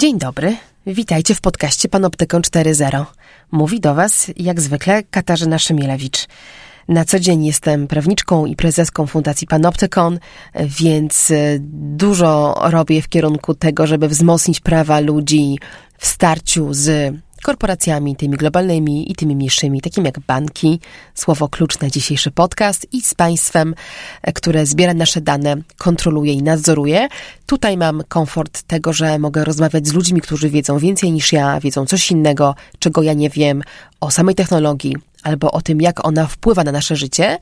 Dzień dobry, witajcie w podcaście Panoptykon 4.0. Mówi do Was, jak zwykle, Katarzyna Szymielewicz. Na co dzień jestem prawniczką i prezeską Fundacji Panoptykon, więc dużo robię w kierunku tego, żeby wzmocnić prawa ludzi w starciu z korporacjami, tymi globalnymi i tymi mniejszymi, takimi jak banki, słowo klucz na dzisiejszy podcast i z państwem, które zbiera nasze dane, kontroluje i nadzoruje. Tutaj mam komfort tego, że mogę rozmawiać z ludźmi, którzy wiedzą więcej niż ja, wiedzą coś innego, czego ja nie wiem o samej technologii, albo o tym, jak ona wpływa na nasze życie.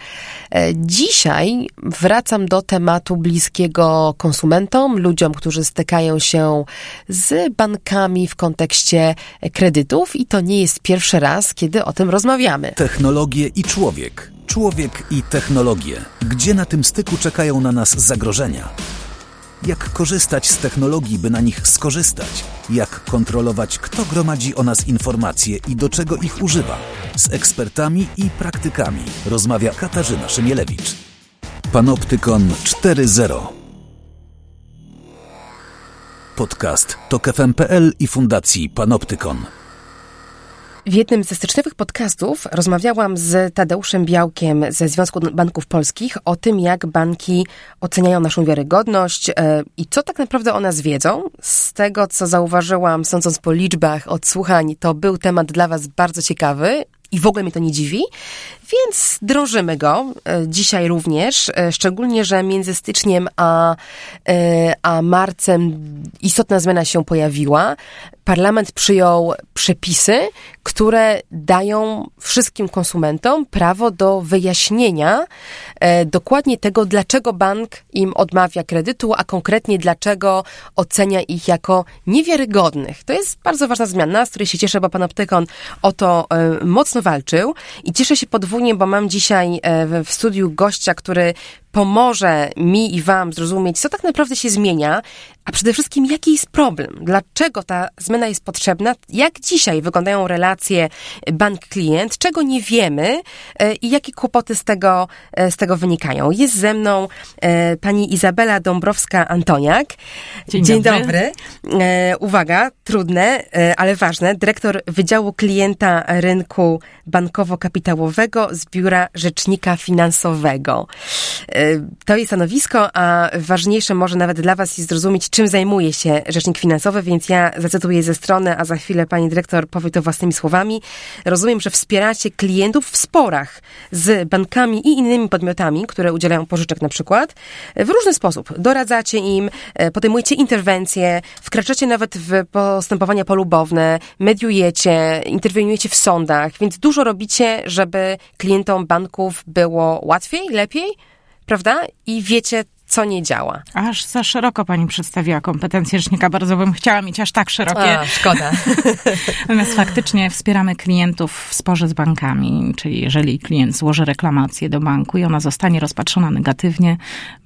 E, dzisiaj wracam do tematu bliskiego konsumentom, ludziom, którzy stykają się z bankami w kontekście kredytów i to nie jest pierwszy raz, kiedy o tym rozmawiamy. Technologie i człowiek. Człowiek i technologie. Gdzie na tym styku czekają na nas zagrożenia? Jak korzystać z technologii, by na nich skorzystać, jak kontrolować, kto gromadzi o nas informacje i do czego ich używa. Z ekspertami i praktykami rozmawia Katarzyna Szymielewicz. Panoptykon 4.0 Podcast to KFM.pl i Fundacji Panoptykon. W jednym ze styczniowych podcastów rozmawiałam z Tadeuszem Białkiem ze Związku Banków Polskich o tym, jak banki oceniają naszą wiarygodność e, i co tak naprawdę o nas wiedzą. Z tego, co zauważyłam, sądząc po liczbach odsłuchań, to był temat dla Was bardzo ciekawy i w ogóle mnie to nie dziwi, więc drążymy go e, dzisiaj również, e, szczególnie, że między styczniem a, a marcem istotna zmiana się pojawiła parlament przyjął przepisy, które dają wszystkim konsumentom prawo do wyjaśnienia e, dokładnie tego, dlaczego bank im odmawia kredytu, a konkretnie dlaczego ocenia ich jako niewiarygodnych. To jest bardzo ważna zmiana, z której się cieszę, bo pan Optykon o to e, mocno walczył i cieszę się podwójnie, bo mam dzisiaj e, w studiu gościa, który pomoże mi i Wam zrozumieć, co tak naprawdę się zmienia, a przede wszystkim jaki jest problem, dlaczego ta zmiana jest potrzebna, jak dzisiaj wyglądają relacje bank-klient, czego nie wiemy e, i jakie kłopoty z tego, e, z tego wynikają. Jest ze mną e, pani Izabela Dąbrowska-Antoniak. Dzień, Dzień dobry. dobry. Uwaga, trudne, ale ważne. Dyrektor Wydziału Klienta Rynku Bankowo-Kapitałowego z Biura Rzecznika Finansowego. To jest stanowisko, a ważniejsze może nawet dla Was jest zrozumieć, czym zajmuje się rzecznik finansowy, więc ja zacytuję ze strony, a za chwilę pani dyrektor powie to własnymi słowami. Rozumiem, że wspieracie klientów w sporach z bankami i innymi podmiotami, które udzielają pożyczek na przykład, w różny sposób. Doradzacie im, e, podejmujecie interwencje, wkraczacie nawet w postępowania polubowne, mediujecie, interweniujecie w sądach, więc dużo robicie, żeby klientom banków było łatwiej, lepiej prawda? I wiecie, co nie działa. Aż za szeroko pani przedstawiła kompetencje rzecznika. Bardzo bym chciała mieć aż tak szerokie. A, szkoda. Natomiast faktycznie wspieramy klientów w sporze z bankami, czyli jeżeli klient złoży reklamację do banku i ona zostanie rozpatrzona negatywnie,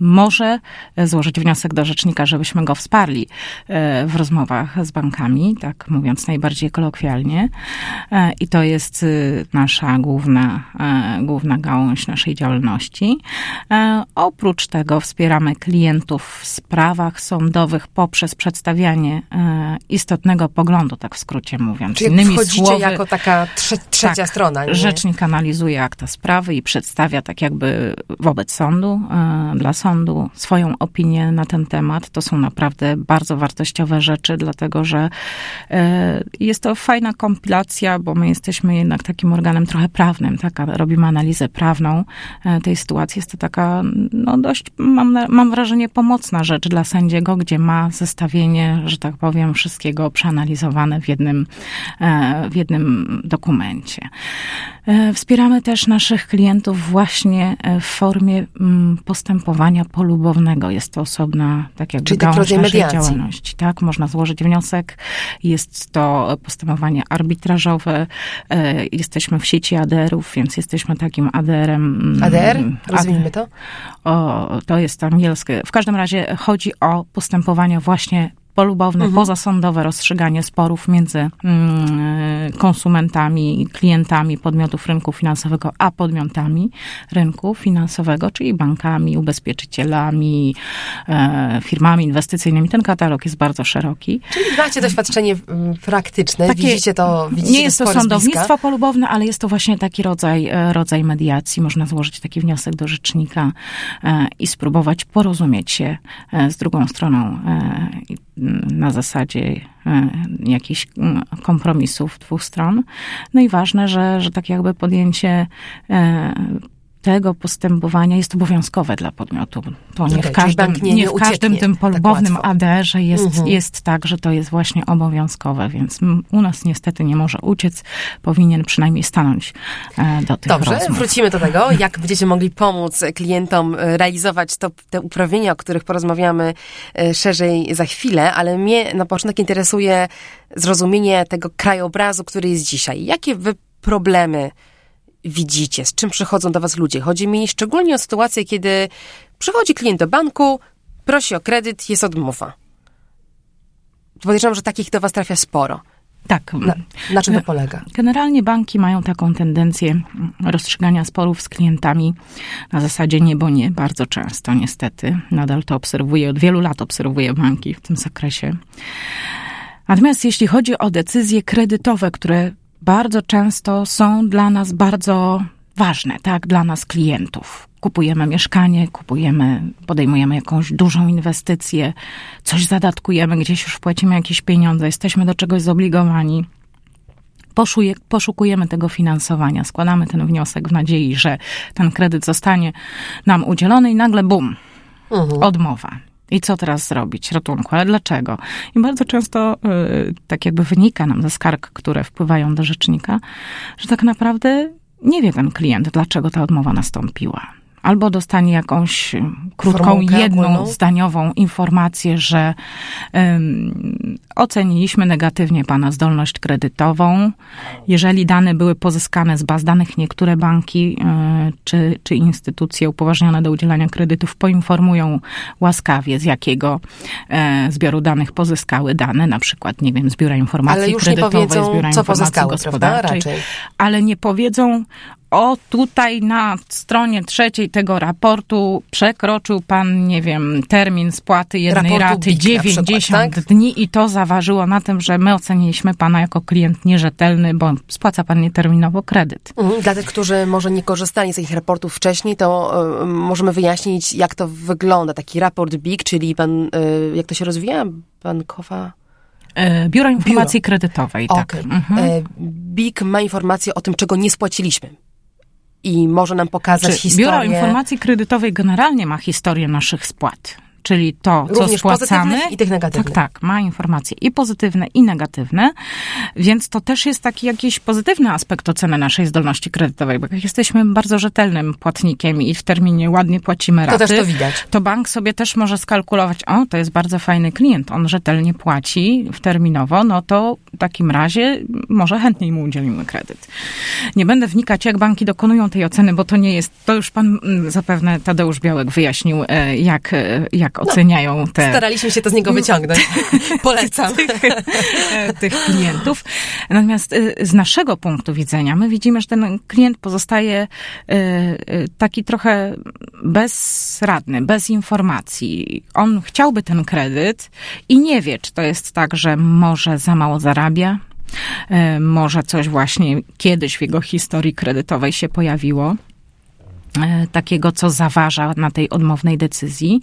może złożyć wniosek do rzecznika, żebyśmy go wsparli e, w rozmowach z bankami, tak mówiąc najbardziej kolokwialnie. E, I to jest nasza główna, e, główna gałąź naszej działalności. Oprócz tego wspieramy wspieramy klientów w sprawach sądowych poprzez przedstawianie e, istotnego poglądu, tak w skrócie mówiąc. Czyli Innymi słowy, jako taka trze trzecia tak, strona. Nie? Rzecznik analizuje akta sprawy i przedstawia tak jakby wobec sądu, e, dla sądu swoją opinię na ten temat. To są naprawdę bardzo wartościowe rzeczy, dlatego że e, jest to fajna kompilacja, bo my jesteśmy jednak takim organem trochę prawnym, tak? Robimy analizę prawną tej sytuacji. Jest to taka, no dość, mam mam wrażenie, pomocna rzecz dla sędziego, gdzie ma zestawienie, że tak powiem, wszystkiego przeanalizowane w jednym, e, w jednym dokumencie. E, wspieramy też naszych klientów właśnie e, w formie mm, postępowania polubownego. Jest to osobna, tak jakby, Czyli gałąź naszej mediacji. działalności. Tak, można złożyć wniosek. Jest to postępowanie arbitrażowe. Jesteśmy w sieci ADR-ów, więc jesteśmy takim ADR-em. Mm, ADR? Rozwijmy to. O, to jest angielskie. W każdym razie chodzi o postępowania właśnie polubowne, mhm. pozasądowe rozstrzyganie sporów między mm, konsumentami, klientami podmiotów rynku finansowego, a podmiotami rynku finansowego, czyli bankami, ubezpieczycielami, e, firmami inwestycyjnymi. Ten katalog jest bardzo szeroki. Czyli macie doświadczenie mm, praktyczne, Takie, widzicie to widzicie Nie jest to sądownictwo polubowne, ale jest to właśnie taki rodzaj, e, rodzaj mediacji. Można złożyć taki wniosek do rzecznika e, i spróbować porozumieć się z drugą stroną na zasadzie jakichś mm, kompromisów dwóch stron. No i ważne, że, że tak jakby podjęcie tego postępowania jest obowiązkowe dla podmiotu. To nie okay, w każdym, nie, nie, w każdym tym tak polubownym tak ADR-ze jest, mhm. jest tak, że to jest właśnie obowiązkowe, więc u nas niestety nie może uciec, powinien przynajmniej stanąć e, do tych Dobrze, rozmów. wrócimy do tego, jak będziecie mogli pomóc klientom e, realizować to, te uprawnienia, o których porozmawiamy e, szerzej za chwilę, ale mnie na początek interesuje zrozumienie tego krajobrazu, który jest dzisiaj. Jakie wy problemy widzicie? Z czym przychodzą do Was ludzie? Chodzi mi szczególnie o sytuację, kiedy przychodzi klient do banku, prosi o kredyt, jest odmowa. Podejrzewam, że takich do Was trafia sporo. Tak. Na, na, czym to polega? Generalnie banki mają taką tendencję rozstrzygania sporów z klientami na zasadzie nie, bo nie, bardzo często niestety. Nadal to obserwuję, od wielu lat obserwuję banki w tym zakresie. Natomiast jeśli chodzi o decyzje kredytowe, które bardzo często są dla nas bardzo ważne, tak, dla nas klientów. Kupujemy mieszkanie, kupujemy, podejmujemy jakąś dużą inwestycję, coś zadatkujemy, gdzieś już wpłacimy jakieś pieniądze, jesteśmy do czegoś zobligowani. Poszuje, poszukujemy tego finansowania, składamy ten wniosek w nadziei, że ten kredyt zostanie nam udzielony i nagle bum, mhm. odmowa. I co teraz zrobić? Ratunku. Ale dlaczego? I bardzo często yy, tak jakby wynika nam ze skarg, które wpływają do rzecznika, że tak naprawdę nie wie ten klient, dlaczego ta odmowa nastąpiła albo dostanie jakąś krótką, Formułkę, jedną zdaniową informację, że um, oceniliśmy negatywnie pana zdolność kredytową. Jeżeli dane były pozyskane z baz danych, niektóre banki y, czy, czy instytucje upoważnione do udzielania kredytów poinformują łaskawie, z jakiego y, zbioru danych pozyskały dane, na przykład, nie wiem, z biura informacji ale już kredytowej, nie powiedzą, z biura co informacji gospodarczej, ale nie powiedzą o tutaj na stronie trzeciej tego raportu przekroczył pan, nie wiem, termin spłaty jednej Raportu raty BIK 90 przykład, tak? dni i to zaważyło na tym, że my oceniliśmy pana jako klient nierzetelny, bo spłaca pan nieterminowo kredyt. Mhm, dla tych, którzy może nie korzystali z tych raportów wcześniej, to y, możemy wyjaśnić, jak to wygląda. Taki raport BIK, czyli pan, y, jak to się rozwija? Bankowa... E, Biuro Informacji Biuro. Kredytowej, tak. Okay. Mhm. BIK ma informację o tym, czego nie spłaciliśmy i może nam pokazać Czy historię. Biuro Informacji Kredytowej generalnie ma historię naszych spłat czyli to, co Również spłacamy. i tych negatywnych. Tak, tak, ma informacje i pozytywne, i negatywne, więc to też jest taki jakiś pozytywny aspekt oceny naszej zdolności kredytowej, bo jak jesteśmy bardzo rzetelnym płatnikiem i w terminie ładnie płacimy raty, to, też to, widać. to bank sobie też może skalkulować, o, to jest bardzo fajny klient, on rzetelnie płaci w terminowo, no to w takim razie może chętniej mu udzielimy kredyt. Nie będę wnikać, jak banki dokonują tej oceny, bo to nie jest, to już pan mm, zapewne Tadeusz Białek wyjaśnił, e, jak, jak jak no, oceniają te... Staraliśmy się to z niego wyciągnąć. Polecam. tych, tych klientów. Natomiast y, z naszego punktu widzenia, my widzimy, że ten klient pozostaje y, y, taki trochę bezradny, bez informacji. On chciałby ten kredyt i nie wie, czy to jest tak, że może za mało zarabia, może coś właśnie kiedyś w jego historii kredytowej się pojawiło. E, takiego, co zaważa na tej odmownej decyzji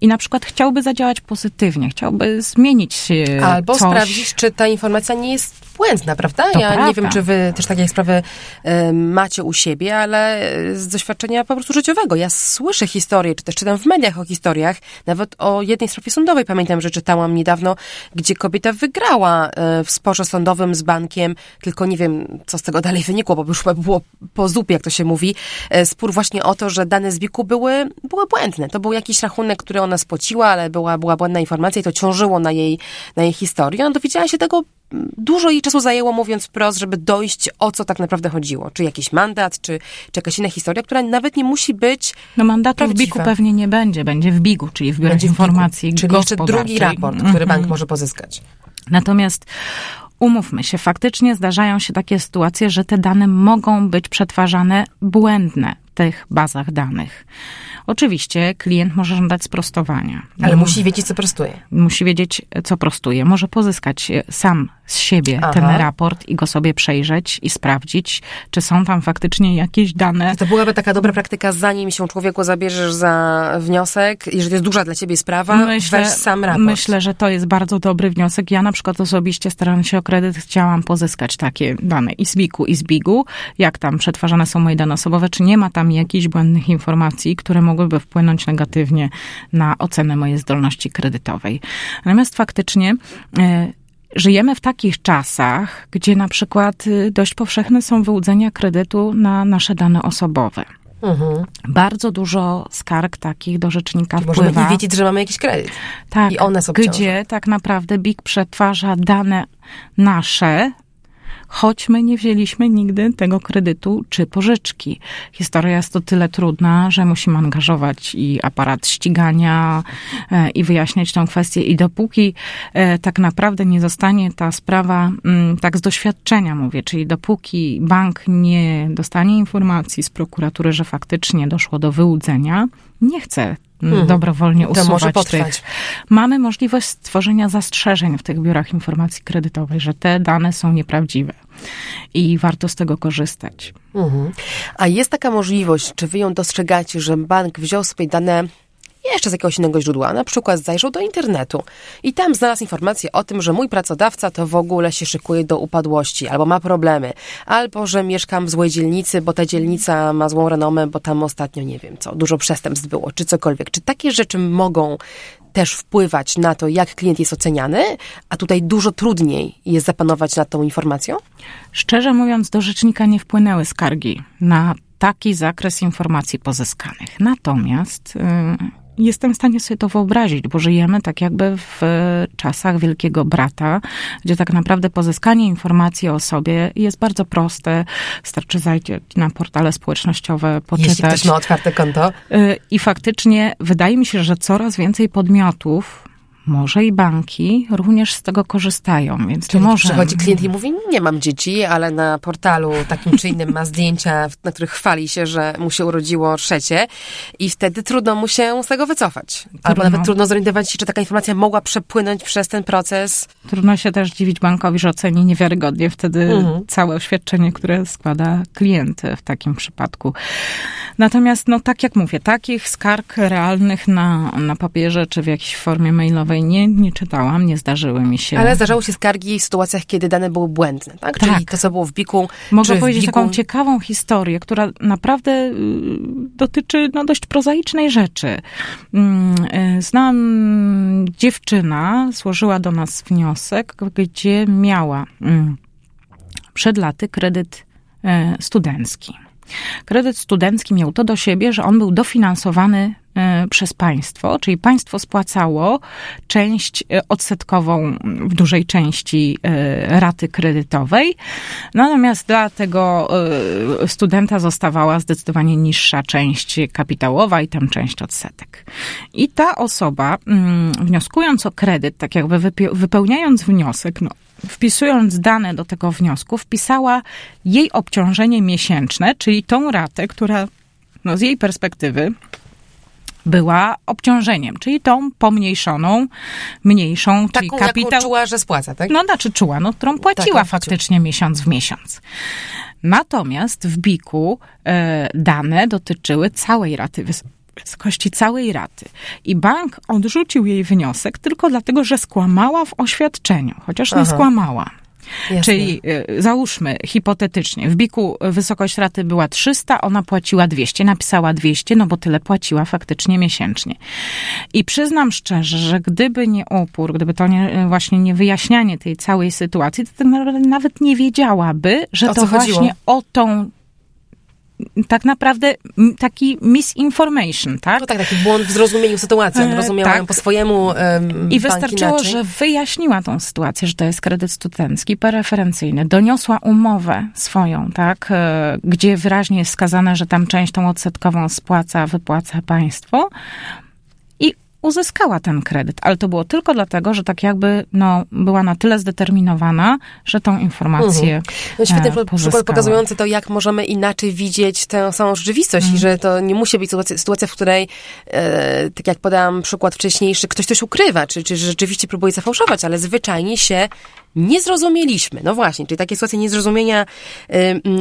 i na przykład chciałby zadziałać pozytywnie, chciałby zmienić Albo coś. sprawdzić, czy ta informacja nie jest błędna, prawda? To ja prawda. nie wiem, czy wy też takie sprawy y, macie u siebie, ale z doświadczenia po prostu życiowego. Ja słyszę historie, czy też czytam w mediach o historiach, nawet o jednej sprawie sądowej pamiętam, że czytałam niedawno, gdzie kobieta wygrała y, w sporze sądowym z bankiem, tylko nie wiem, co z tego dalej wynikło, bo już było po zupie, jak to się mówi, y, spór właśnie o to, że dane z BIK-u były, były błędne. To był jakiś rachunek, który ona spłaciła, ale była, była błędna informacja i to ciążyło na jej, na jej historii. Ona dowiedziała się tego dużo jej czasu zajęło, mówiąc wprost, żeby dojść o co tak naprawdę chodziło. Czy jakiś mandat, czy, czy jakaś inna historia, która nawet nie musi być No mandatu prawdziwa. w BIK-u pewnie nie będzie, będzie w BIG-u, czyli w biurach Będzie w informacji Czyli jeszcze drugi raport, który Mhm. bank może pozyskać. Natomiast umówmy się, faktycznie zdarzają się takie sytuacje, że te dane mogą być przetwarzane błędne tych bazach danych. Oczywiście klient może żądać sprostowania. Ale musi wiedzieć, co prostuje. musi wiedzieć, co prostuje. Może pozyskać e, sam z siebie Aha. ten raport i go sobie przejrzeć i sprawdzić, czy są tam faktycznie jakieś dane. To byłaby taka dobra praktyka, zanim się człowieku zabierzesz za wniosek, jeżeli to jest duża dla ciebie sprawa, weź sam raport. Myślę, że to jest bardzo dobry wniosek. Ja na przykład osobiście starając się o kredyt chciałam pozyskać takie dane i z BIK-u i z BIG-u, jak tam przetwarzane są moje dane osobowe, czy nie ma tam jakichś błędnych informacji, które mogłyby wpłynąć negatywnie na ocenę mojej zdolności kredytowej. Natomiast faktycznie e, Żyjemy w takich czasach, gdzie na przykład y, dość powszechne są wyłudzenia kredytu na nasze dane osobowe. Mhm. Bardzo dużo skarg takich do rzecznika Możemy wpływa. nie wiedzieć, że mamy jakiś kredyt. Tak, I one są obciążą. gdzie tak naprawdę BIG przetwarza dane nasze, choć my nie wzięliśmy nigdy tego kredytu czy pożyczki. Historia jest o tyle trudna, że musimy angażować i aparat ścigania e, i wyjaśniać tą kwestię i dopóki e, tak naprawdę nie zostanie ta sprawa, mm, tak z doświadczenia mówię, czyli dopóki bank nie dostanie informacji z prokuratury, że faktycznie doszło do wyłudzenia, nie chce mm, Mhm. dobrowolnie To usuwać może tych mamy możliwość stworzenia zastrzeżeń w tych biurach informacji kredytowej, że te dane są nieprawdziwe i warto z tego korzystać. Mhm. A jest taka możliwość, czy wy ją dostrzegacie, że bank wziął sobie dane jeszcze z jakiegoś innego źródła, na przykład zajrzał do internetu i tam znalazł informację o tym, że mój pracodawca to w ogóle się szykuje do upadłości, albo ma problemy, albo że mieszkam w złej dzielnicy, bo ta dzielnica ma złą renomę, bo tam ostatnio nie wiem co, dużo przestępstw było, czy cokolwiek. Czy takie rzeczy mogą też wpływać na to, jak klient jest oceniany, a tutaj dużo trudniej jest zapanować nad tą informacją? Szczerze mówiąc, do rzecznika nie wpłynęły skargi na taki zakres informacji pozyskanych. Natomiast y, jestem w stanie sobie to wyobrazić, bo żyjemy tak jakby w czasach Wielkiego Brata, gdzie tak naprawdę pozyskanie informacji o sobie jest bardzo proste. Wystarczy zajść na portale społecznościowe, poczytać. Jeśli ktoś ma otwarte konto, Y, I faktycznie wydaje mi się, że coraz więcej podmiotów, może i banki, również z tego korzystają, więc Czyli to może. przychodzi klient i mówi, nie mam dzieci, ale na portalu takim czy innym ma zdjęcia, na których chwali się, że mu się urodziło trzecie i wtedy trudno mu się z tego wycofać. Albo Trudno. nawet trudno zorientować się, czy taka informacja mogła przepłynąć przez ten proces. Trudno się też dziwić bankowi, że oceni niewiarygodnie wtedy Mhm. całe oświadczenie, które składa klient w takim przypadku. Natomiast, no tak jak mówię, takich skarg realnych na, na papierze czy w jakiejś formie mailowej nie, nie czytałam, nie zdarzyły mi się. Ale zdarzały się skargi w sytuacjach, kiedy dane były błędne, tak? Tak. Czyli to, co było w biku, Mogę powiedzieć bigu... taką ciekawą historię, która naprawdę y, dotyczy no, dość prozaicznej rzeczy. Mm, y, Znam dziewczyna, złożyła do nas wniosek, gdzie miała mm, przed laty kredyt e, studencki. Kredyt studencki miał to do siebie, że on był dofinansowany przez państwo, czyli państwo spłacało część e, odsetkową w dużej części e, raty kredytowej, natomiast dla tego e, studenta zostawała zdecydowanie niższa część kapitałowa i tam część odsetek. I ta osoba, mm, wnioskując o kredyt, tak jakby wypełniając wniosek, no, wpisując dane do tego wniosku, wpisała jej obciążenie miesięczne, czyli tą ratę, która no, z jej perspektywy była obciążeniem, czyli tą pomniejszoną, mniejszą, czyli Taką, kapitał. jaką czuła, że spłaca, tak? No, znaczy czuła, no, którą płaciła Tak, faktycznie miesiąc w miesiąc. Natomiast w BIK-u e, dane dotyczyły całej raty, wys- wysokości całej raty. I bank odrzucił jej wniosek tylko dlatego, że skłamała w oświadczeniu, chociaż nie Aha. skłamała. Jasne. Czyli y, załóżmy hipotetycznie, w BIK-u wysokość raty była 300, ona płaciła 200, napisała 200, no bo tyle płaciła faktycznie miesięcznie. I przyznam szczerze, że gdyby nie upór, gdyby to nie, właśnie nie wyjaśnianie tej całej sytuacji, to tak nawet nie wiedziałaby, że to chodziło? właśnie o tą tak naprawdę taki misinformation, tak? No tak, taki błąd w zrozumieniu sytuacji. On rozumiał tak. po swojemu um, I wystarczyło, że wyjaśniła tą sytuację, że to jest kredyt studencki, preferencyjny, doniosła umowę swoją, tak? E, gdzie wyraźnie jest wskazane, że tam część tą odsetkową spłaca, wypłaca państwo uzyskała ten kredyt, ale to było tylko dlatego, że tak jakby no, była na tyle zdeterminowana, że tą informację mhm. no, Świetny e, przykład pokazujący to, jak możemy inaczej widzieć tę samą rzeczywistość mhm. i że to nie musi być sytuacja, sytuacja w której, e, tak jak podałam przykład wcześniejszy, ktoś coś ukrywa, czy, czy rzeczywiście próbuje zafałszować, ale zwyczajnie się nie zrozumieliśmy. No właśnie, czyli takie sytuacje niezrozumienia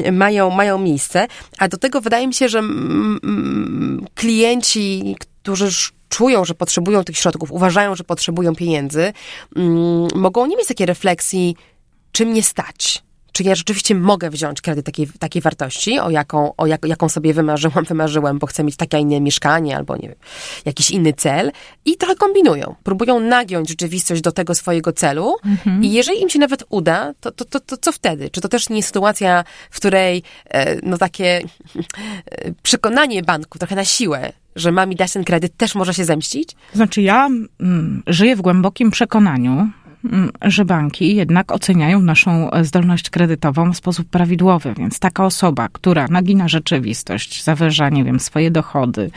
y, mają, mają miejsce, a do tego wydaje mi się, że mm, klienci, którzy czują, że potrzebują tych środków, uważają, że potrzebują pieniędzy, mm, mogą nie mieć takiej refleksji, czym nie stać. Czy ja rzeczywiście mogę wziąć kredyt takiej, takiej wartości, o, jaką, o jak, jaką sobie wymarzyłam, wymarzyłem, bo chcę mieć takie inne mieszkanie albo nie wiem, jakiś inny cel i trochę kombinują. Próbują nagiąć rzeczywistość do tego swojego celu mhm. i jeżeli im się nawet uda, to, to, to, to co wtedy? Czy to też nie jest sytuacja, w której e, no takie e, przekonanie banku trochę na siłę, że ma mi dać ten kredyt, też może się zemścić? Znaczy, ja mm, żyję w głębokim przekonaniu, że banki jednak oceniają naszą zdolność kredytową w sposób prawidłowy, więc taka osoba, która nagina rzeczywistość, zawyża, nie wiem, swoje dochody,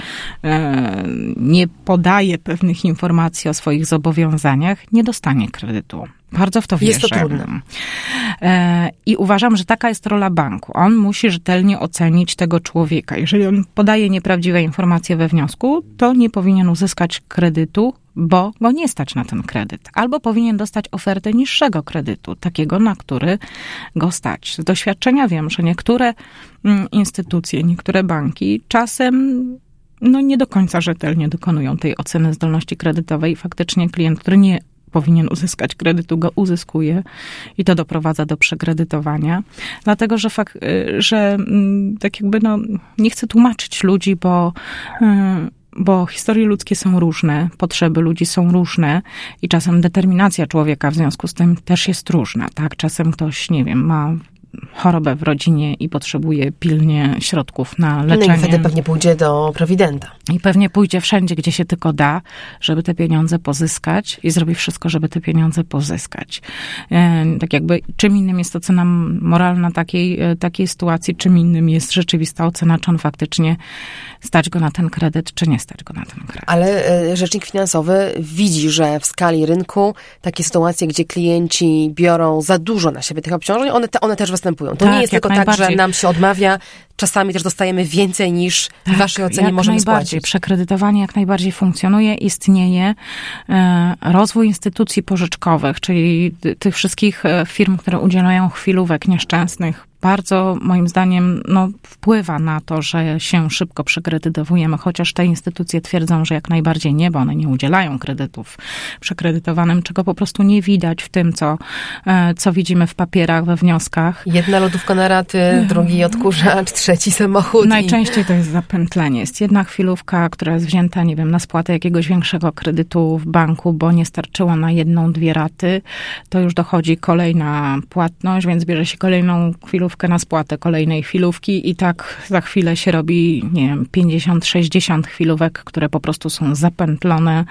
e, nie podaje pewnych informacji o swoich zobowiązaniach, nie dostanie kredytu. Bardzo w to wierzę. Jest to trudne. E, I uważam, że taka jest rola banku. On musi rzetelnie ocenić tego człowieka. Jeżeli on podaje nieprawdziwe informacje we wniosku, to nie powinien uzyskać kredytu, bo go nie stać na ten kredyt. Albo powinien dostać ofertę niższego kredytu, takiego, na który go stać. Z doświadczenia wiem, że niektóre mm, instytucje, niektóre banki czasem no nie do końca rzetelnie dokonują tej oceny zdolności kredytowej. Faktycznie klient, który nie powinien uzyskać kredytu, go uzyskuje i to doprowadza do przekredytowania. Dlatego, że, fakt, y, że mm, tak jakby no, nie chcę tłumaczyć ludzi, bo y, bo historie ludzkie są różne, potrzeby ludzi są różne i czasem determinacja człowieka w związku z tym też jest różna, tak? Czasem ktoś, nie wiem, ma chorobę w rodzinie i potrzebuje pilnie środków na leczenie. No i wtedy pewnie pójdzie do prowidenta. I pewnie pójdzie wszędzie, gdzie się tylko da, żeby te pieniądze pozyskać i zrobi wszystko, żeby te pieniądze pozyskać. E, tak jakby czym innym jest ocena moralna takiej, e, takiej sytuacji, czym innym jest rzeczywista ocena, czy on faktycznie stać go na ten kredyt, czy nie stać go na ten kredyt. Ale e, rzecznik finansowy widzi, że w skali rynku takie sytuacje, gdzie klienci biorą za dużo na siebie tych obciążeń, one, te, one też występują. To tak, nie jest tylko tak, że nam się odmawia, czasami też dostajemy więcej niż tak, w waszej ocenie możemy spłacić. Przekredytowanie jak najbardziej funkcjonuje, istnieje. E, rozwój instytucji pożyczkowych, czyli tych wszystkich e, firm, które udzielają chwilówek nieszczęsnych, bardzo moim zdaniem no, wpływa na to, że się szybko przekredytowujemy, chociaż te instytucje twierdzą, że jak najbardziej nie, bo one nie udzielają kredytów przekredytowanym, czego po prostu nie widać w tym, co, e, co widzimy w papierach, we wnioskach. Jedna lodówka na raty, drugi odkurzacz, trzeci samochód. Najczęściej to jest zapętlenie. Jest jedna chwilówka, która jest wzięta, nie wiem, na spłatę jakiegoś większego kredytu w banku, bo nie starczyło na jedną, dwie raty. To już dochodzi kolejna płatność, więc bierze się kolejną chwilówkę na spłatę kolejnej chwilówki i tak za chwilę się robi, nie wiem, 50-60 chwilówek, które po prostu są zapętlone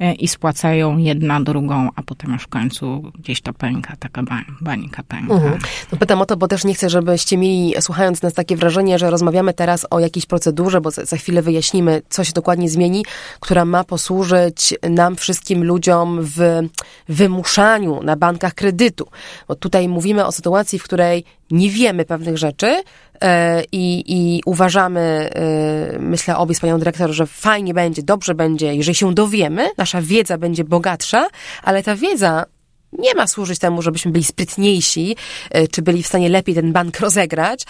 e, i spłacają jedna drugą, a potem już w końcu gdzieś to pęka, taka bańka pęka. Mhm. No pytam o to, bo też nie chcę, żebyście mieli, słuchając nas, takie wrażenie, że rozmawiamy teraz o jakiejś procedurze, bo za chwilę wyjaśnimy, co się dokładnie zmieni, która ma posłużyć nam wszystkim ludziom w wymuszaniu na bankach kredytu. Bo tutaj mówimy o sytuacji, w której nie wiemy pewnych rzeczy e, i, i uważamy, e, myślę obie z panią dyrektor, że fajnie będzie, dobrze będzie, jeżeli się dowiemy, nasza wiedza będzie bogatsza, ale ta wiedza nie ma służyć temu, żebyśmy byli sprytniejsi, e, czy byli w stanie lepiej ten bank rozegrać,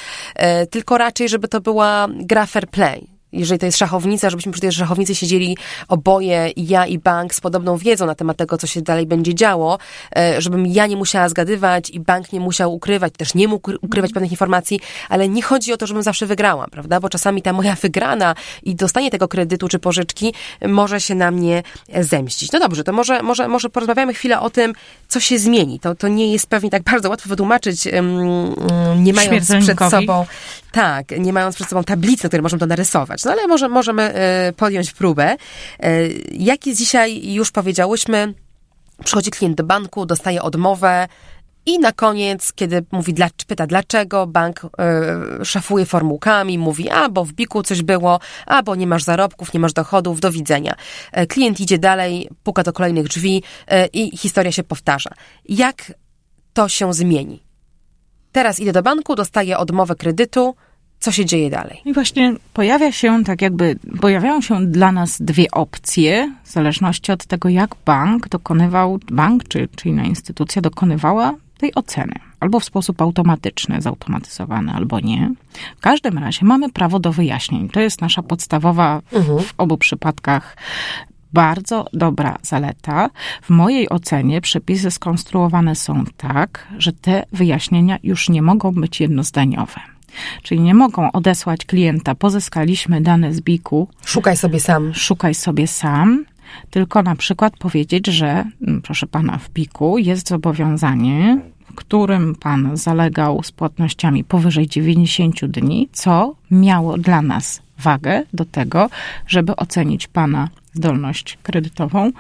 tylko raczej, żeby to była gra fair play. Jeżeli to jest szachownica, żebyśmy przy tej szachownicy siedzieli oboje, ja i bank z podobną wiedzą na temat tego, co się dalej będzie działo, e, żebym ja nie musiała zgadywać i bank nie musiał ukrywać, też nie mógł ukrywać pewnych informacji, ale nie chodzi o to, żebym zawsze wygrała, prawda? Bo czasami ta moja wygrana i dostanie tego kredytu czy pożyczki może się na mnie zemścić. No dobrze, to może, może, może porozmawiamy chwilę o tym, co się zmieni. To, to nie jest pewnie tak bardzo łatwo wytłumaczyć, nie mając przed sobą, tak, nie mając przed sobą tablicy, na której możemy to narysować. No ale może, możemy e, podjąć próbę. E, jak dzisiaj, już powiedziałyśmy, przychodzi klient do banku, dostaje odmowę, i na koniec, kiedy mówi, pyta dlaczego, bank y, szafuje formułkami, mówi, a bo w biku coś było, a bo nie masz zarobków, nie masz dochodów, do widzenia. Klient idzie dalej, puka do kolejnych drzwi i historia się powtarza. Jak to się zmieni? Teraz idę do banku, dostaję odmowę kredytu, co się dzieje dalej? I właśnie pojawia się, tak jakby, pojawiają się dla nas dwie opcje, w zależności od tego, jak bank dokonywał, bank czy, czy inna instytucja dokonywała tej oceny. Albo w sposób automatyczny, zautomatyzowany, albo nie. W każdym razie mamy prawo do wyjaśnień. To jest nasza podstawowa mhm. w obu przypadkach bardzo dobra zaleta. W mojej ocenie przepisy skonstruowane są tak, że te wyjaśnienia już nie mogą być jednozdaniowe. Czyli nie mogą odesłać klienta, pozyskaliśmy dane z BIK-u. Szukaj sobie sam. Szukaj sobie sam tylko na przykład powiedzieć, że, mm, proszę pana, w PIK-u jest zobowiązanie, którym pan zalegał z płatnościami powyżej 90 dni, co miało dla nas wagę do tego, żeby ocenić pana zdolność kredytową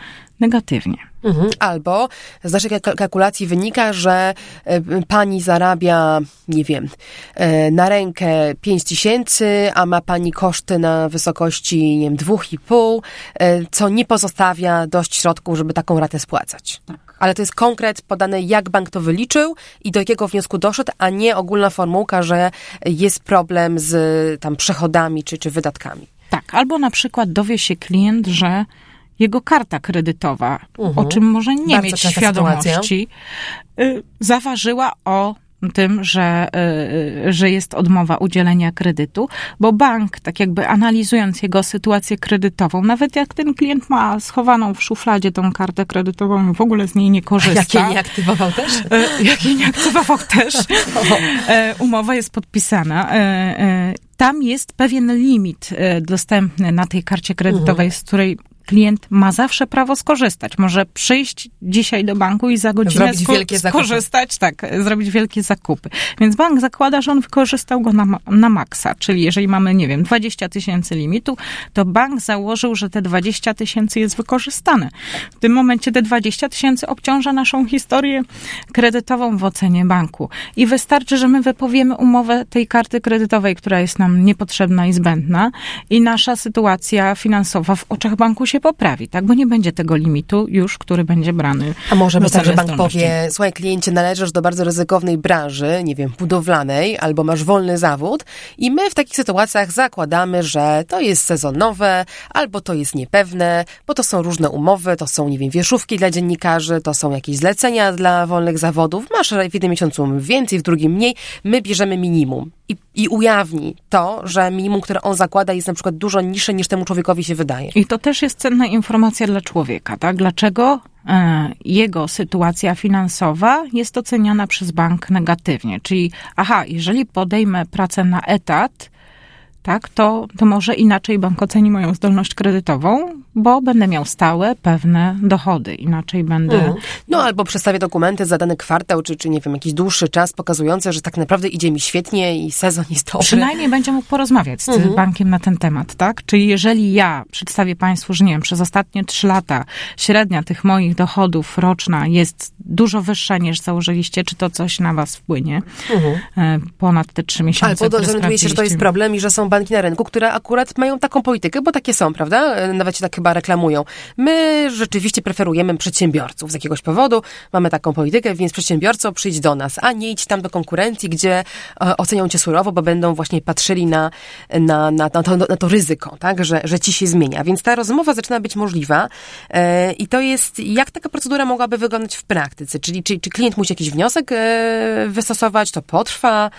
negatywnie. Mhm. Albo z naszej kalkulacji wynika, że e, pani zarabia, nie wiem, e, na rękę 5 tysięcy, a ma pani koszty na wysokości, nie wiem, 2,5, e, co nie pozostawia dość środków, żeby taką ratę spłacać. Tak. Ale to jest konkret podany, jak bank to wyliczył i do jakiego wniosku doszedł, a nie ogólna formułka, że jest problem z tam przychodami czy, czy wydatkami. Tak, albo na przykład dowie się klient, że jego karta kredytowa, uh-huh. o mhm. czym może nie Bardzo mieć świadomości, y, zaważyła o tym, że, y, że jest odmowa udzielenia kredytu, bo bank, tak jakby analizując jego sytuację kredytową, nawet jak ten klient ma schowaną w szufladzie tą kartę kredytową i w ogóle z niej nie korzysta. Jak jej nie aktywował też? Jak jej nie aktywował też. Umowa jest podpisana tam jest pewien limit dostępny na tej karcie kredytowej, mhm. z której klient ma zawsze prawo skorzystać. Może przyjść dzisiaj do banku i za godzinę wielkie skorzystać, tak, zrobić wielkie zakupy. Więc bank zakłada, że on wykorzystał go na, na maksa, czyli jeżeli mamy, nie wiem, 20 tysięcy limitu, to bank założył, że te 20 tysięcy jest wykorzystane. W tym momencie te 20 tysięcy obciąża naszą historię kredytową w ocenie banku. I wystarczy, że my wypowiemy umowę tej karty kredytowej, która jest nam niepotrzebna i zbędna i nasza sytuacja finansowa w oczach banku się się poprawi, tak? Bo nie będzie tego limitu już, który będzie brany. A może być tak, że bank powie, słuchaj kliencie, należysz do bardzo ryzykownej branży, nie wiem, budowlanej, albo masz wolny zawód i my w takich sytuacjach zakładamy, że to jest sezonowe, albo to jest niepewne, bo to są różne umowy, to są, nie wiem, wieszówki dla dziennikarzy, to są jakieś zlecenia dla wolnych zawodów. Masz w jednym miesiącu więcej, w drugim mniej. My bierzemy minimum i, i ujawni to, że minimum, które on zakłada, jest na przykład dużo niższe niż temu człowiekowi się wydaje. I to też jest cenna informacja dla człowieka, tak? Dlaczego e, jego sytuacja finansowa jest oceniana przez bank negatywnie? Czyli, aha, jeżeli podejmę pracę na etat, tak, to, to może inaczej bank oceni moją zdolność kredytową, bo będę miał stałe, pewne dochody. Inaczej będę. Mhm. No albo przedstawię dokumenty za dany kwartał, czy, czy nie wiem, jakiś dłuższy czas pokazujący, że tak naprawdę idzie mi świetnie i sezon jest dobry. Przynajmniej będzie mógł porozmawiać z mhm. bankiem na ten temat, tak? Czyli jeżeli ja przedstawię Państwu, że nie wiem, przez ostatnie trzy lata średnia tych moich dochodów roczna jest dużo wyższa niż założyliście, czy to coś na Was wpłynie. E, ponad te trzy miesiące. Albo zorientuje się, że to jest problem i że są banki na rynku, które akurat mają taką politykę, bo takie są, prawda? E, nawet się tak chyba reklamują. My rzeczywiście preferujemy przedsiębiorców z jakiegoś powodu, mamy taką politykę, więc przedsiębiorco przyjdź do nas, a nie idź tam do konkurencji, gdzie e, ocenią cię surowo, bo będą właśnie patrzyli na, na, na, na, to, na to ryzyko, tak? Że, że ci się zmienia. Więc ta rozmowa zaczyna być możliwa e, i to jest, jak taka procedura mogłaby wyglądać w praktyce? Czyli czy, czy klient musi jakiś wniosek wystosować, to potrwa,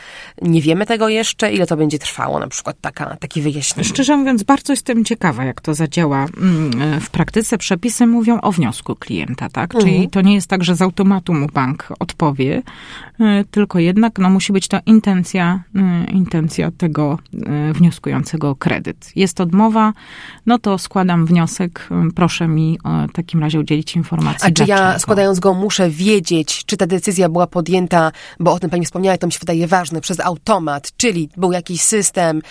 nie wiemy tego jeszcze, ile to będzie trwało na przykład taka, takie wyjaśnienie. Szczerze mówiąc, bardzo jestem ciekawa, jak to zadziała mm, w praktyce. Przepisy mówią o wniosku klienta, tak? Czyli Mhm. to nie jest tak, że z automatu mu bank odpowie, y, tylko jednak no, musi być to intencja, y, intencja tego wnioskującego o kredyt. Jest odmowa, no to składam wniosek. Proszę mi w takim razie udzielić informacji. A czy ja składając go muszę wiedzieć, czy ta decyzja była podjęta, bo o tym pani wspomniała, to mi się wydaje ważne, przez automat, czyli był jakiś system,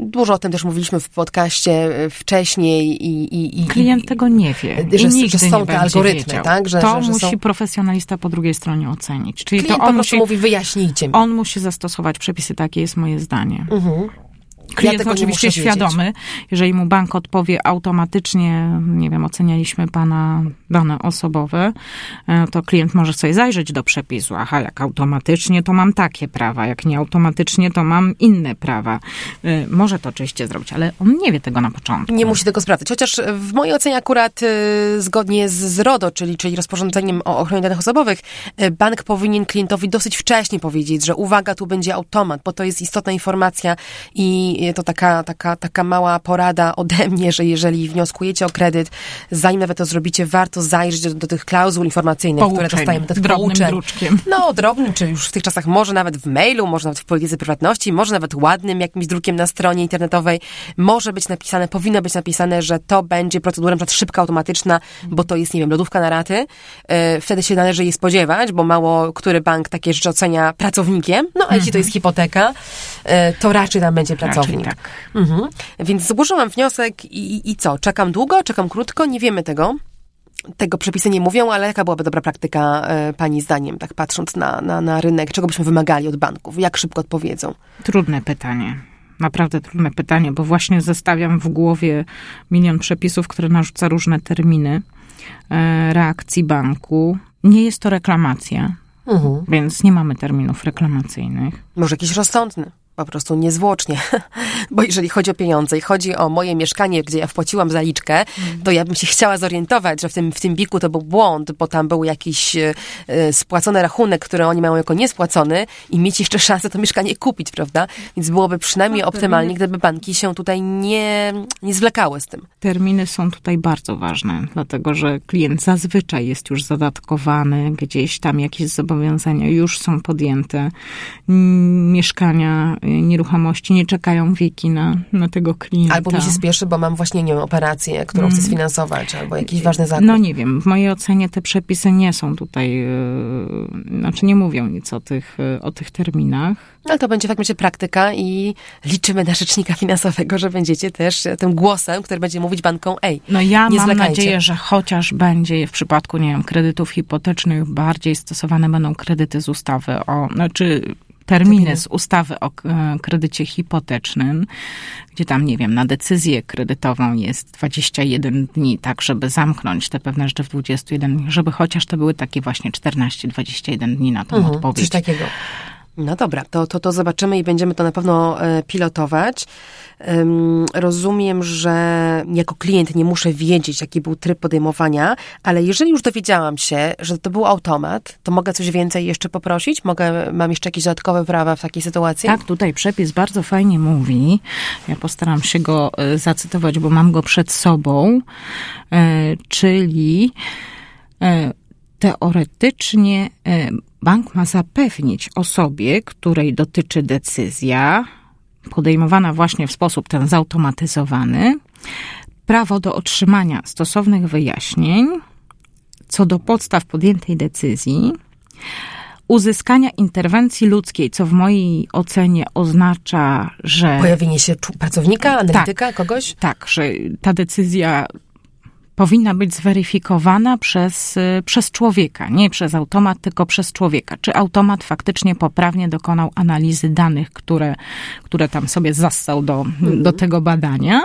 dużo o tym też mówiliśmy w podcaście y, wcześniej i... i, i Klient tego nie wie. Że- i że są nie te algorytmy, wiedział. tak? Że- to że- że musi są- profesjonalista po drugiej stronie ocenić. Czyli Klient to on musi, mówi, wyjaśnijcie mi. on musi zastosować przepisy, takie jest moje zdanie. Mhm. Klient nie oczywiście muszę wiedzieć. świadomy, jeżeli mu bank odpowie automatycznie, nie wiem, ocenialiśmy pana dane osobowe, e, to klient może sobie zajrzeć do przepisu. Aha, jak automatycznie, to mam takie prawa, jak nie automatycznie, to mam inne prawa. E, Może to oczywiście zrobić, ale on nie wie tego na początku. Nie musi tego sprawdzać. Chociaż w mojej ocenie akurat y, zgodnie z, RODO, czyli, czyli rozporządzeniem o ochronie danych osobowych, bank powinien klientowi dosyć wcześnie powiedzieć, że uwaga, tu będzie automat, bo to jest istotna informacja i to taka, taka, taka mała porada ode mnie, że jeżeli wnioskujecie o kredyt, zanim nawet to zrobicie, warto zajrzeć do, do tych klauzul informacyjnych, które Pouczeń, dostajemy, do tych drobnym pouczeń. druczkiem. No, drobnym, czy już w tych czasach może nawet w mailu, może nawet w polityce prywatności, może nawet ładnym jakimś drukiem na stronie internetowej, może być napisane, powinno być napisane, że to będzie procedura na szybka, automatyczna, bo to jest, nie wiem, lodówka na raty. E, Wtedy się należy jej spodziewać, bo mało który bank takie rzeczy ocenia pracownikiem. No, a jeśli to jest hipoteka, e, to raczej tam będzie pracownik. Raczej tak. Mhm. Więc złożyłam wniosek i, i co? Czekam długo, czekam krótko, nie wiemy tego. Tego przepisy nie mówią, ale jaka byłaby dobra praktyka e, Pani zdaniem, tak patrząc na, na, na rynek? Czego byśmy wymagali od banków? Jak szybko odpowiedzą? Trudne pytanie. Naprawdę trudne pytanie, bo właśnie zestawiam w głowie milion przepisów, które narzuca różne terminy e, reakcji banku. Nie jest to reklamacja, Mhm. więc nie mamy terminów reklamacyjnych. Może jakiś rozsądny, po prostu niezwłocznie. Bo jeżeli chodzi o pieniądze i chodzi o moje mieszkanie, gdzie ja wpłaciłam zaliczkę, to ja bym się chciała zorientować, że w tym, w tym biku to był błąd, bo tam był jakiś e, e, spłacony rachunek, który oni mają jako niespłacony i mieć jeszcze szansę to mieszkanie kupić, prawda? Więc byłoby przynajmniej No, optymalnie, gdyby banki się tutaj nie, nie zwlekały z tym. Terminy są tutaj bardzo ważne, dlatego że klient zazwyczaj jest już zadatkowany, gdzieś tam jakieś zobowiązania już są podjęte. Mieszkania, nieruchomości nie czekają wieki na, na tego klienta. Albo mi się spieszy, bo mam właśnie, nie wiem, operację, którą chcę sfinansować, albo jakiś ważny zakup. No nie wiem, w mojej ocenie te przepisy nie są tutaj, yy, znaczy nie mówią nic o tych, yy, o tych terminach. Ale to będzie w takim razie praktyka i liczymy na rzecznika finansowego, że będziecie też tym głosem, który będzie mówić bankom, ej, No ja nie mam zwlekajcie. nadzieję, że chociaż będzie w przypadku, nie wiem, kredytów hipotecznych bardziej stosowane będą kredyty z ustawy o, znaczy terminy z ustawy o e, kredycie hipotecznym, gdzie tam, nie wiem, na decyzję kredytową jest 21 dni, tak, żeby zamknąć te pewne rzeczy w 21 dni, żeby chociaż to były takie właśnie 14-21 dni na tą Mhm, odpowiedź. Coś takiego. No dobra, to, to, to zobaczymy i będziemy to na pewno e, pilotować. Rozumiem, że jako klient nie muszę wiedzieć, jaki był tryb podejmowania, ale jeżeli już dowiedziałam się, że to był automat, to mogę coś więcej jeszcze poprosić? Mogę, mam jeszcze jakieś dodatkowe prawa w takiej sytuacji? Tak, tutaj przepis bardzo fajnie mówi. Ja postaram się go e, zacytować, bo mam go przed sobą. E, Czyli teoretycznie bank ma zapewnić osobie, której dotyczy decyzja, podejmowana właśnie w sposób ten zautomatyzowany, prawo do otrzymania stosownych wyjaśnień co do podstaw podjętej decyzji, uzyskania interwencji ludzkiej, co w mojej ocenie oznacza, że Pojawienie się pracownika, analityka, kogoś? tak, że ta decyzja powinna być zweryfikowana przez, y, przez człowieka, nie przez automat, tylko przez człowieka. Czy automat faktycznie poprawnie dokonał analizy danych, które, które tam sobie zastał do, do tego badania.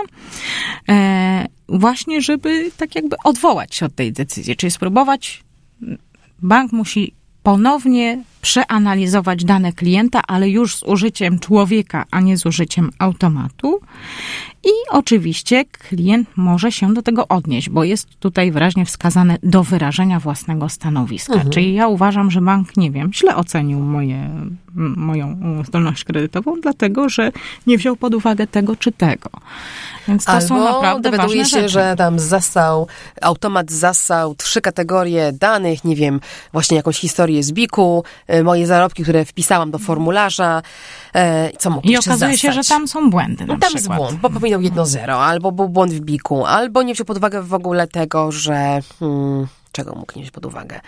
E, właśnie, żeby tak jakby odwołać się od tej decyzji, czyli spróbować bank musi ponownie przeanalizować dane klienta, ale już z użyciem człowieka, a nie z użyciem automatu. I oczywiście klient może się do tego odnieść, bo jest tutaj wyraźnie wskazane do wyrażenia własnego stanowiska. Czyli ja uważam, że bank, nie wiem, źle ocenił moje, moją zdolność kredytową, dlatego że nie wziął pod uwagę tego czy tego. Więc to Albo są naprawdę dowiaduje ważne się, rzeczy. że tam zasał, automat zasał trzy kategorie danych, nie wiem, właśnie jakąś historię z biku, y, moje zarobki, które wpisałam do formularza, e, co mógł I okazuje się, że zastać? tam są błędy na No tam jest błąd, bo pominął jedno zero, albo był błąd w biku, albo nie wziął pod uwagę w ogóle tego, że... Hmm, czego mógł nie wziąć pod uwagę?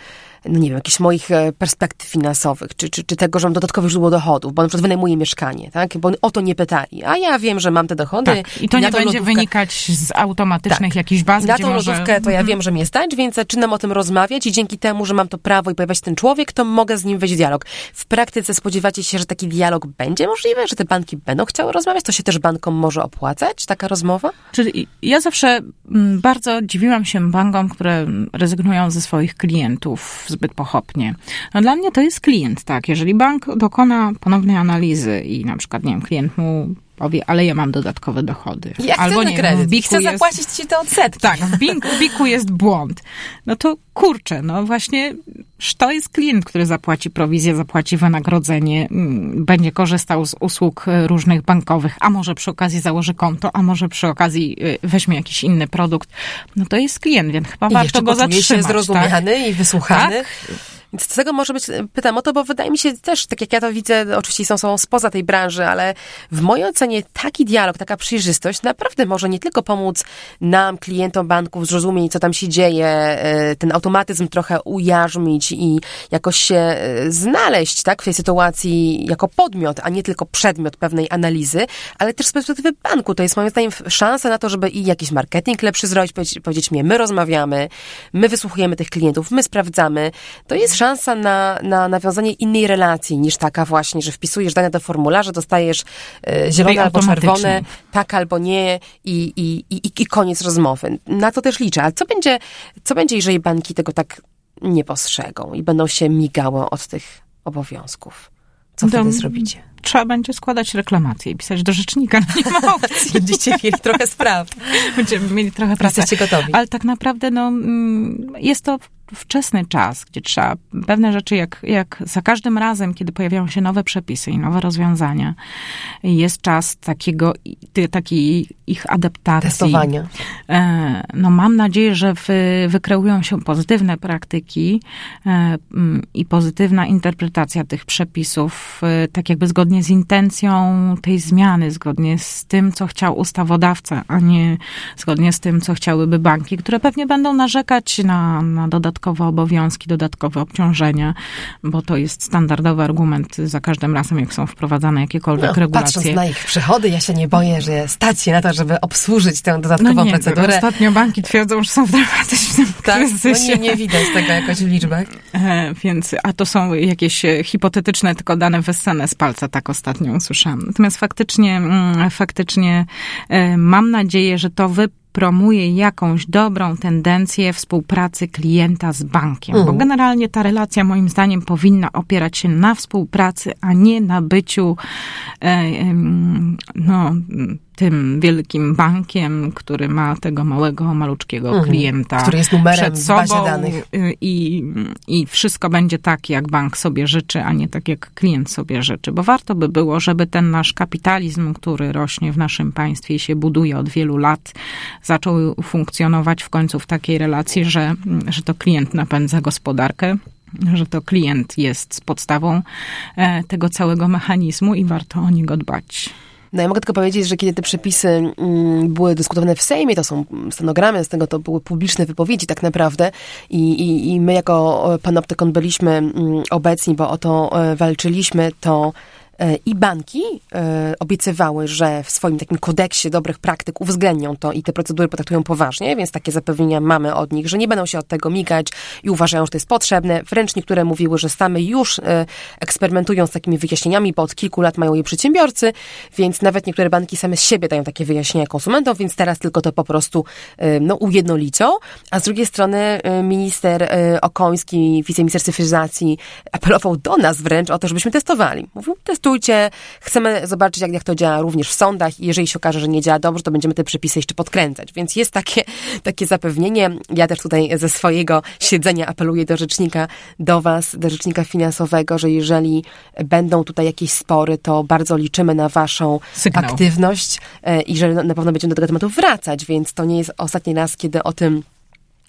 No nie wiem, jakichś moich e, perspektyw finansowych, czy, czy, czy tego, że mam dodatkowe źródło dochodów, bo na przykład wynajmuję mieszkanie, tak? Bo o to nie pytali. A ja wiem, że mam te dochody. Tak. I to na nie będzie lodówkę- wynikać z automatycznych jakichś baz, i na tą może... lodówkę to ja wiem, że mnie stać, więc zaczynam o tym rozmawiać i dzięki temu, że mam to prawo i pojawia się ten człowiek, to mogę z nim wejść w dialog. W praktyce spodziewacie się, że taki dialog będzie możliwy, że te banki będą chciały rozmawiać? To się też bankom może opłacać, taka rozmowa? Czyli ja zawsze mm, bardzo dziwiłam się bankom, które rezygnują ze swoich klientów zbyt pochopnie. No dla mnie to jest klient, tak. Jeżeli bank dokona ponownej analizy i na przykład, nie wiem, klient mu powie, ale ja mam dodatkowe dochody. Ja chcę Albo nie kredyt. wiem, w chcę jest... zapłacić ci te odsetki. Tak, w Biku, w Biku jest błąd. No to kurczę, no właśnie to jest klient, który zapłaci prowizję, zapłaci wynagrodzenie, mm, będzie korzystał z usług e, różnych bankowych, a może przy okazji założy konto, a może przy okazji e, weźmie jakiś inny produkt. No to jest klient, więc chyba I warto go poczuje się zatrzymać. Tak? zrozumiany i wysłuchany. Tak? Więc z tego może być, pytam o to, bo wydaje mi się też, tak jak ja to widzę, oczywiście są, są spoza tej branży, ale w mojej ocenie taki dialog, taka przejrzystość naprawdę może nie tylko pomóc nam, klientom banków, zrozumieć, co tam się dzieje, e, ten automatyzm trochę ujarzmić i jakoś się e, znaleźć, tak, w tej sytuacji jako podmiot, a nie tylko przedmiot pewnej analizy, ale też z perspektywy banku. To jest moim zdaniem szansa na to, żeby i jakiś marketing lepszy zrobić, powiedzieć, powiedzieć my rozmawiamy, my wysłuchujemy tych klientów, my sprawdzamy. To jest szansa na, na nawiązanie innej relacji niż taka właśnie, że wpisujesz dane do formularza, dostajesz e, zielone albo czerwone, tak albo nie i, i, i, i koniec rozmowy. Na to też liczę. Ale co będzie, co będzie, jeżeli banki tego tak nie postrzegą i będą się migały od tych obowiązków? Co wtedy zrobicie? Trzeba będzie składać reklamację i pisać do rzecznika. No nie ma opcji. Będziecie mieli trochę spraw. Będziemy mieli trochę pracy. Jesteście gotowi. Ale tak naprawdę no, mm, jest to wczesny czas, gdzie trzeba pewne rzeczy, jak, jak za każdym razem, kiedy pojawiają się nowe przepisy i nowe rozwiązania, jest czas takiego, takiej ich adaptacji. Testowania. E, No mam nadzieję, że wy, wykreują się pozytywne praktyki e, i pozytywna interpretacja tych przepisów, e, tak jakby zgodnie z intencją tej zmiany, zgodnie z tym, co chciał ustawodawca, a nie zgodnie z tym, co chciałyby banki, które pewnie będą narzekać na, na dodatkowe obowiązki, dodatkowe obciążenia, bo to jest standardowy argument za każdym razem, jak są wprowadzane jakiekolwiek No, regulacje. patrząc na ich przychody, ja się nie boję, że stać się na to, żeby obsłużyć tę dodatkową No nie, procedurę. ostatnio banki twierdzą, że są w dramatycznym Tak, no kryzysie. nie, nie widać tego jakoś w liczbach. E, Więc, a to są jakieś hipotetyczne, tylko dane wyssane z palca, tak ostatnio usłyszałam. Natomiast faktycznie, mm, faktycznie e, mam nadzieję, że to wy promuje jakąś dobrą tendencję współpracy klienta z bankiem. Bo Mhm. generalnie ta relacja moim zdaniem powinna opierać się na współpracy, a nie na byciu e, no, tym wielkim bankiem, który ma tego małego, maluczkiego Mhm. klienta Który jest numerem przed w bazie sobą danych. i, i wszystko będzie tak, jak bank sobie życzy, a nie tak, jak klient sobie życzy. Bo warto by było, żeby ten nasz kapitalizm, który rośnie w naszym państwie i się buduje od wielu lat, zaczął funkcjonować w końcu w takiej relacji, że, że to klient napędza gospodarkę. Że to klient jest podstawą e, tego całego mechanizmu i warto o niego dbać. No ja mogę tylko powiedzieć, że kiedy te przepisy mm, były dyskutowane w Sejmie, to są stenogramy, z tego to były publiczne wypowiedzi tak naprawdę. I, i, i my jako e, Panoptykon byliśmy mm, obecni, bo o to e, walczyliśmy, to i banki e, obiecywały, że w swoim takim kodeksie dobrych praktyk uwzględnią to i te procedury potraktują poważnie, więc takie zapewnienia mamy od nich, że nie będą się od tego migać i uważają, że to jest potrzebne. Wręcz niektóre mówiły, że same już e, eksperymentują z takimi wyjaśnieniami, bo od kilku lat mają je przedsiębiorcy, więc nawet niektóre banki same z siebie dają takie wyjaśnienia konsumentom, więc teraz tylko to po prostu e, no, ujednolicą. A z drugiej strony e, minister e, Okoński, wiceminister cyfryzacji apelował do nas wręcz o to, żebyśmy testowali. Mówił, testujcie testujcie. Chcemy zobaczyć, jak, jak to działa również w sądach i jeżeli się okaże, że nie działa dobrze, to będziemy te przepisy jeszcze podkręcać. Więc jest takie, takie zapewnienie. Ja też tutaj ze swojego siedzenia apeluję do rzecznika, do Was, do rzecznika finansowego, że jeżeli będą tutaj jakieś spory, to bardzo liczymy na Waszą Sygnał. aktywność e, i że na pewno będziemy do tego tematu wracać, więc to nie jest ostatni raz, kiedy o tym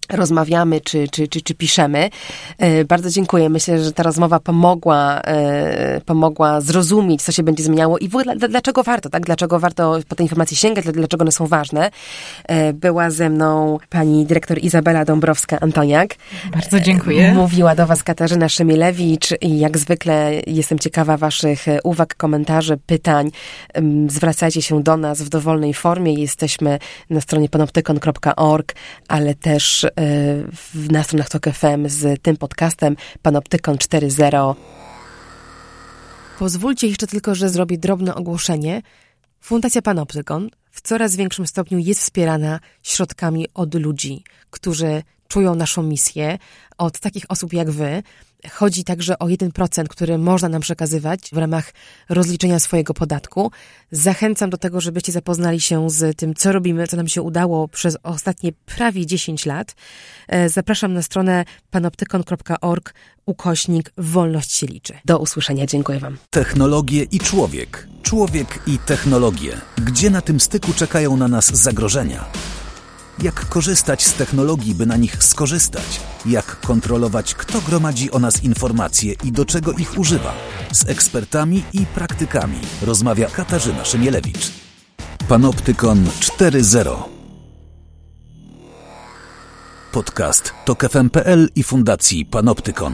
rozmawiamy czy, czy, czy, czy piszemy. E, bardzo dziękuję. Myślę, że ta rozmowa pomogła, e, pomogła zrozumieć, co się będzie zmieniało i w ogóle dlaczego warto, tak? Dlaczego warto po te informacje sięgać, dlaczego one są ważne. E, była ze mną pani dyrektor Izabela Dąbrowska-Antoniak. Bardzo dziękuję. Mówiła do was Katarzyna Szymielewicz i jak zwykle jestem ciekawa waszych uwag, komentarzy, pytań. Zwracajcie się do nas w dowolnej formie. Jesteśmy na stronie panoptykon.org, ale też na stronach TOK FM z tym podcastem Panoptykon 4.0. Pozwólcie jeszcze tylko, że zrobię drobne ogłoszenie. Fundacja Panoptykon w coraz większym stopniu jest wspierana środkami od ludzi, którzy czują naszą misję, od takich osób jak wy. Chodzi także o 1%, który można nam przekazywać w ramach rozliczenia swojego podatku. Zachęcam do tego, żebyście zapoznali się z tym, co robimy, co nam się udało przez ostatnie prawie 10 lat. E, zapraszam na stronę panoptykon.org ukośnik Wolność się liczy. Do usłyszenia. Dziękuję Wam. Technologie i człowiek. Człowiek i technologie. Gdzie na tym styku czekają na nas zagrożenia? Jak korzystać z technologii, by na nich skorzystać, jak kontrolować, kto gromadzi o nas informacje i do czego ich używa. Z ekspertami i praktykami rozmawia Katarzyna Szymielewicz. Panoptykon 4.0 Podcast to KFM.pl i Fundacji Panoptykon.